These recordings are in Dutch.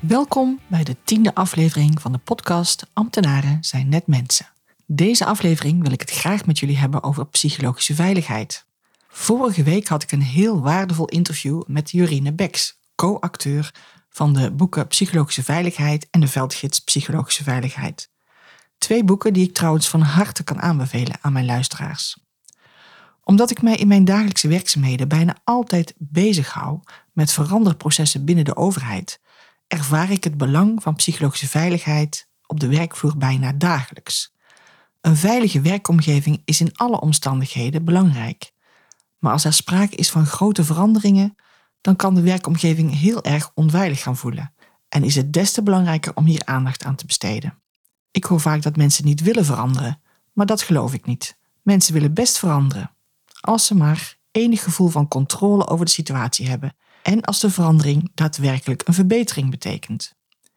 Welkom bij de tiende aflevering van de podcast Ambtenaren zijn net mensen. Deze aflevering wil ik het graag met jullie hebben over psychologische veiligheid. Vorige week had ik een heel waardevol interview met Jorine Beks, co-acteur van de boeken Psychologische Veiligheid en de Veldgids Psychologische Veiligheid. Twee boeken die ik trouwens van harte kan aanbevelen aan mijn luisteraars. Omdat ik mij in mijn dagelijkse werkzaamheden bijna altijd bezig hou met veranderprocessen binnen de overheid, ervaar ik het belang van psychologische veiligheid op de werkvloer bijna dagelijks. Een veilige werkomgeving is in alle omstandigheden belangrijk. Maar als er sprake is van grote veranderingen, dan kan de werkomgeving heel erg onveilig gaan voelen en is het des te belangrijker om hier aandacht aan te besteden. Ik hoor vaak dat mensen niet willen veranderen, maar dat geloof ik niet. Mensen willen best veranderen, als ze maar enig gevoel van controle over de situatie hebben en als de verandering daadwerkelijk een verbetering betekent.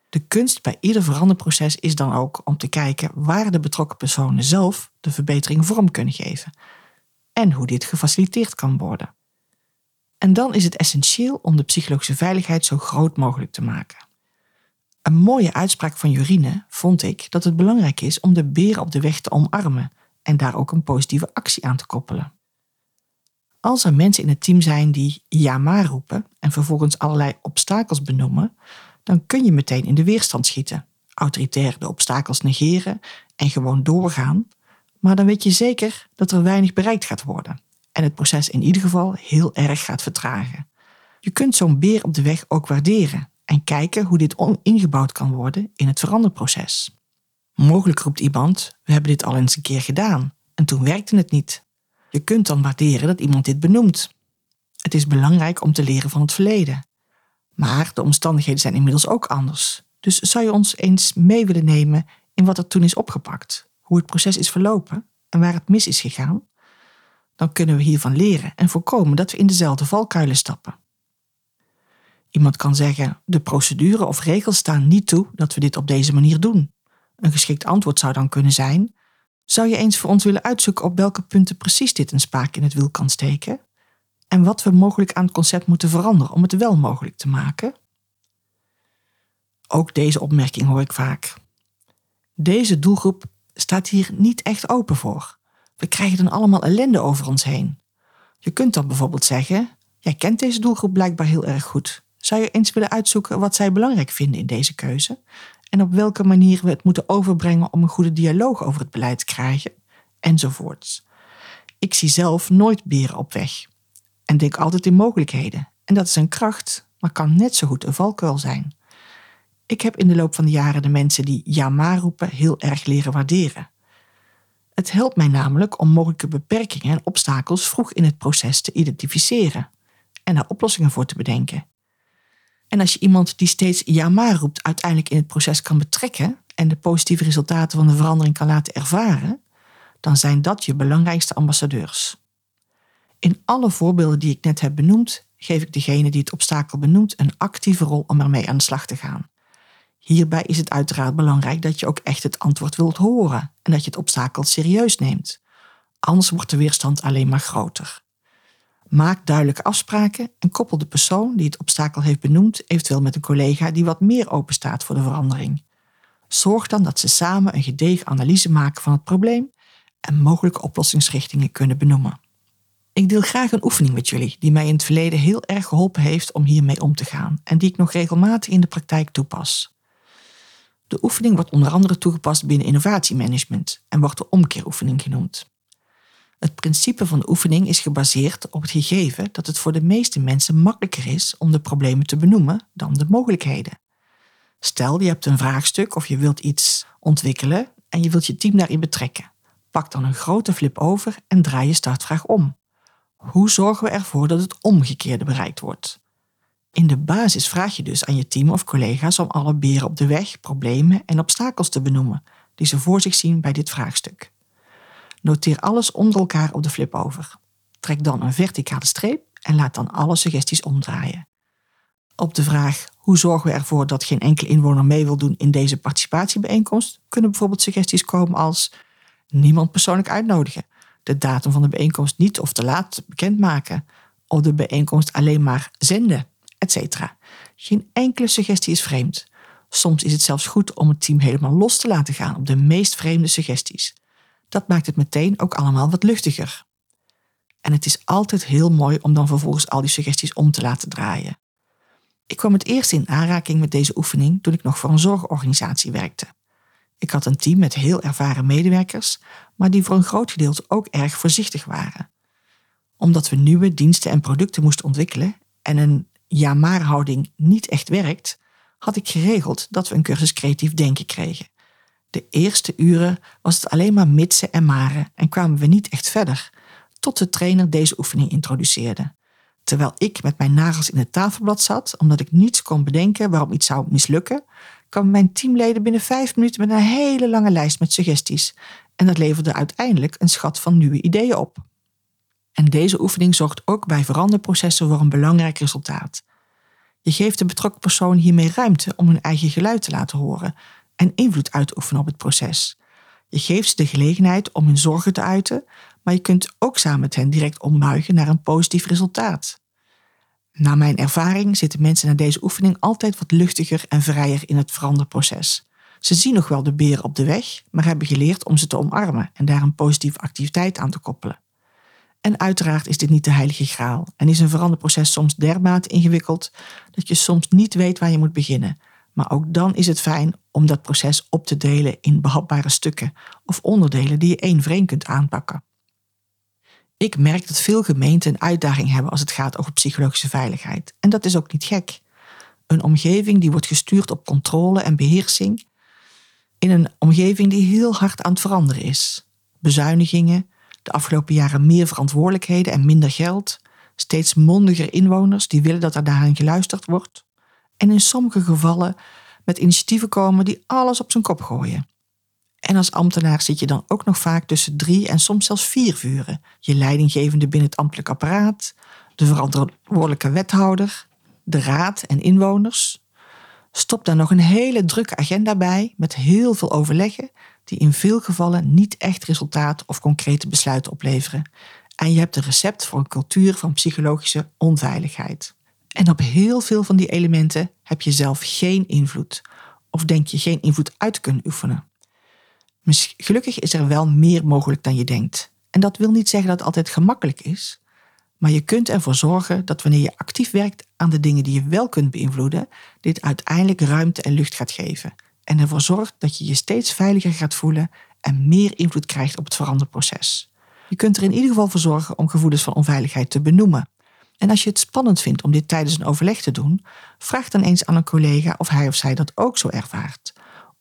De kunst bij ieder veranderproces is dan ook om te kijken waar de betrokken personen zelf de verbetering vorm kunnen geven en hoe dit gefaciliteerd kan worden. En dan is het essentieel om de psychologische veiligheid zo groot mogelijk te maken. Een mooie uitspraak van Jorine vond ik dat het belangrijk is om de beren op de weg te omarmen en daar ook een positieve actie aan te koppelen. Als er mensen in het team zijn die ja maar roepen en vervolgens allerlei obstakels benoemen, dan kun je meteen in de weerstand schieten. Autoritair de obstakels negeren en gewoon doorgaan. Maar dan weet je zeker dat er weinig bereikt gaat worden en het proces in ieder geval heel erg gaat vertragen. Je kunt zo'n beer op de weg ook waarderen en kijken hoe dit ingebouwd kan worden in het veranderproces. Mogelijk roept iemand: We hebben dit al eens een keer gedaan en toen werkte het niet. Je kunt dan waarderen dat iemand dit benoemt. Het is belangrijk om te leren van het verleden. Maar de omstandigheden zijn inmiddels ook anders. Dus zou je ons eens mee willen nemen in wat er toen is opgepakt, hoe het proces is verlopen en waar het mis is gegaan? Dan kunnen we hiervan leren en voorkomen dat we in dezelfde valkuilen stappen. Iemand kan zeggen: de procedure of regels staan niet toe dat we dit op deze manier doen. Een geschikt antwoord zou dan kunnen zijn: zou je eens voor ons willen uitzoeken op welke punten precies dit een spaak in het wiel kan steken? En wat we mogelijk aan het concept moeten veranderen om het wel mogelijk te maken? Ook deze opmerking hoor ik vaak. Deze doelgroep staat hier niet echt open voor. We krijgen dan allemaal ellende over ons heen. Je kunt dan bijvoorbeeld zeggen: Jij kent deze doelgroep blijkbaar heel erg goed. Zou je eens willen uitzoeken wat zij belangrijk vinden in deze keuze en op welke manier we het moeten overbrengen om een goede dialoog over het beleid te krijgen, enzovoorts. Ik zie zelf nooit beren op weg en denk altijd in mogelijkheden. En dat is een kracht, maar kan net zo goed een valkuil zijn. Ik heb in de loop van de jaren de mensen die ja maar roepen heel erg leren waarderen. Het helpt mij namelijk om mogelijke beperkingen en obstakels vroeg in het proces te identificeren en daar oplossingen voor te bedenken. En als je iemand die steeds ja maar roept uiteindelijk in het proces kan betrekken en de positieve resultaten van de verandering kan laten ervaren, dan zijn dat je belangrijkste ambassadeurs. In alle voorbeelden die ik net heb benoemd, geef ik degene die het obstakel benoemt een actieve rol om ermee aan de slag te gaan. Hierbij is het uiteraard belangrijk dat je ook echt het antwoord wilt horen en dat je het obstakel serieus neemt. Anders wordt de weerstand alleen maar groter. Maak duidelijke afspraken en koppel de persoon die het obstakel heeft benoemd eventueel met een collega die wat meer openstaat voor de verandering. Zorg dan dat ze samen een gedegen analyse maken van het probleem en mogelijke oplossingsrichtingen kunnen benoemen. Ik deel graag een oefening met jullie die mij in het verleden heel erg geholpen heeft om hiermee om te gaan en die ik nog regelmatig in de praktijk toepas. De oefening wordt onder andere toegepast binnen innovatiemanagement en wordt de omkeeroefening genoemd. Het principe van de oefening is gebaseerd op het gegeven dat het voor de meeste mensen makkelijker is om de problemen te benoemen dan de mogelijkheden. Stel, je hebt een vraagstuk of je wilt iets ontwikkelen en je wilt je team daarin betrekken. Pak dan een grote flip over en draai je startvraag om. Hoe zorgen we ervoor dat het omgekeerde bereikt wordt? In de basis vraag je dus aan je team of collega's om alle beren op de weg, problemen en obstakels te benoemen die ze voor zich zien bij dit vraagstuk. Noteer alles onder elkaar op de flip over. Trek dan een verticale streep en laat dan alle suggesties omdraaien. Op de vraag hoe zorgen we ervoor dat geen enkele inwoner mee wil doen in deze participatiebijeenkomst, kunnen bijvoorbeeld suggesties komen als niemand persoonlijk uitnodigen, de datum van de bijeenkomst niet of te laat bekendmaken, of de bijeenkomst alleen maar zenden, etc. Geen enkele suggestie is vreemd. Soms is het zelfs goed om het team helemaal los te laten gaan op de meest vreemde suggesties. Dat maakt het meteen ook allemaal wat luchtiger. En het is altijd heel mooi om dan vervolgens al die suggesties om te laten draaien. Ik kwam het eerst in aanraking met deze oefening toen ik nog voor een zorgorganisatie werkte. Ik had een team met heel ervaren medewerkers, maar die voor een groot gedeelte ook erg voorzichtig waren. Omdat we nieuwe diensten en producten moesten ontwikkelen en een ja-maar houding niet echt werkt, had ik geregeld dat we een cursus creatief denken kregen. De eerste uren was het alleen maar mitsen en maren en kwamen we niet echt verder, tot de trainer deze oefening introduceerde. Terwijl ik met mijn nagels in het tafelblad zat, omdat ik niets kon bedenken waarom iets zou mislukken, kwamen mijn teamleden binnen vijf minuten met een hele lange lijst met suggesties. En dat leverde uiteindelijk een schat van nieuwe ideeën op. En deze oefening zorgt ook bij veranderprocessen voor een belangrijk resultaat. Je geeft de betrokken persoon hiermee ruimte om hun eigen geluid te laten horen en invloed uit te oefenen op het proces. Je geeft ze de gelegenheid om hun zorgen te uiten, maar je kunt ook samen met hen direct ombuigen naar een positief resultaat. Na mijn ervaring zitten mensen na deze oefening altijd wat luchtiger en vrijer in het veranderproces. Ze zien nog wel de beren op de weg, maar hebben geleerd om ze te omarmen en daar een positieve activiteit aan te koppelen. En uiteraard is dit niet de heilige graal en is een veranderproces soms dermate ingewikkeld dat je soms niet weet waar je moet beginnen. Maar ook dan is het fijn om dat proces op te delen in behapbare stukken of onderdelen die je één voor één kunt aanpakken. Ik merk dat veel gemeenten een uitdaging hebben als het gaat over psychologische veiligheid. En dat is ook niet gek. Een omgeving die wordt gestuurd op controle en beheersing. In een omgeving die heel hard aan het veranderen is. Bezuinigingen, de afgelopen jaren meer verantwoordelijkheden en minder geld. Steeds mondiger inwoners die willen dat er daarin geluisterd wordt. En in sommige gevallen met initiatieven komen die alles op zijn kop gooien. En als ambtenaar zit je dan ook nog vaak tussen drie en soms zelfs vier vuren. Je leidinggevende binnen het ambtelijk apparaat, de verantwoordelijke wethouder, de raad en inwoners. Stop daar nog een hele drukke agenda bij met heel veel overleggen die in veel gevallen niet echt resultaat of concrete besluiten opleveren. En je hebt een recept voor een cultuur van psychologische onveiligheid. En op heel veel van die elementen heb je zelf geen invloed of denk je geen invloed uit te kunnen oefenen. Gelukkig is er wel meer mogelijk dan je denkt. En dat wil niet zeggen dat het altijd gemakkelijk is, maar je kunt ervoor zorgen dat wanneer je actief werkt aan de dingen die je wel kunt beïnvloeden, dit uiteindelijk ruimte en lucht gaat geven. En ervoor zorgt dat je je steeds veiliger gaat voelen en meer invloed krijgt op het veranderproces. Je kunt er in ieder geval voor zorgen om gevoelens van onveiligheid te benoemen. En als je het spannend vindt om dit tijdens een overleg te doen, vraag dan eens aan een collega of hij of zij dat ook zo ervaart.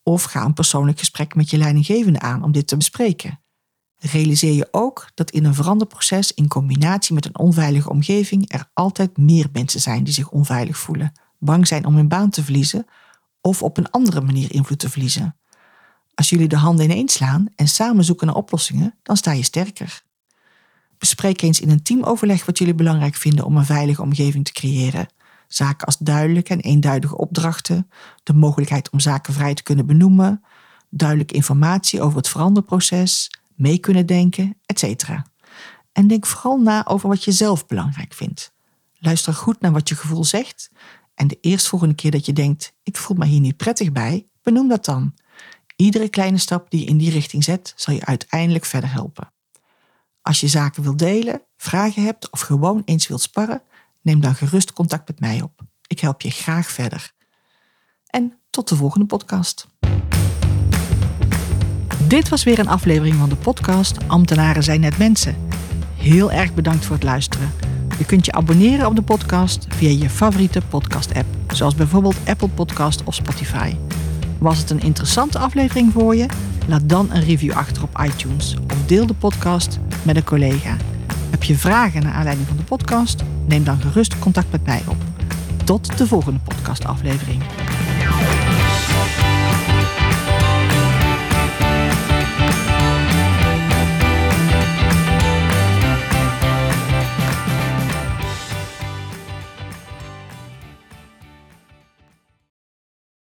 Of ga een persoonlijk gesprek met je leidinggevende aan om dit te bespreken. Realiseer je ook dat in een veranderproces in combinatie met een onveilige omgeving er altijd meer mensen zijn die zich onveilig voelen, bang zijn om hun baan te verliezen of op een andere manier invloed te verliezen. Als jullie de handen ineens slaan en samen zoeken naar oplossingen, dan sta je sterker. Bespreek eens in een teamoverleg wat jullie belangrijk vinden om een veilige omgeving te creëren zaken als duidelijke en eenduidige opdrachten, de mogelijkheid om zaken vrij te kunnen benoemen, duidelijke informatie over het veranderproces, mee kunnen denken, etc. En denk vooral na over wat je zelf belangrijk vindt. Luister goed naar wat je gevoel zegt en de eerstvolgende keer dat je denkt, ik voel me hier niet prettig bij, benoem dat dan. Iedere kleine stap die je in die richting zet, zal je uiteindelijk verder helpen. Als je zaken wilt delen, vragen hebt of gewoon eens wilt sparren, Neem dan gerust contact met mij op. Ik help je graag verder. En tot de volgende podcast. Dit was weer een aflevering van de podcast Ambtenaren zijn net mensen. Heel erg bedankt voor het luisteren. Je kunt je abonneren op de podcast via je favoriete podcast-app, zoals bijvoorbeeld Apple Podcast of Spotify. Was het een interessante aflevering voor je? Laat dan een review achter op iTunes deel de podcast met een collega. Heb je vragen naar aanleiding van de podcast? Neem dan gerust contact met mij op. Tot de volgende podcastaflevering.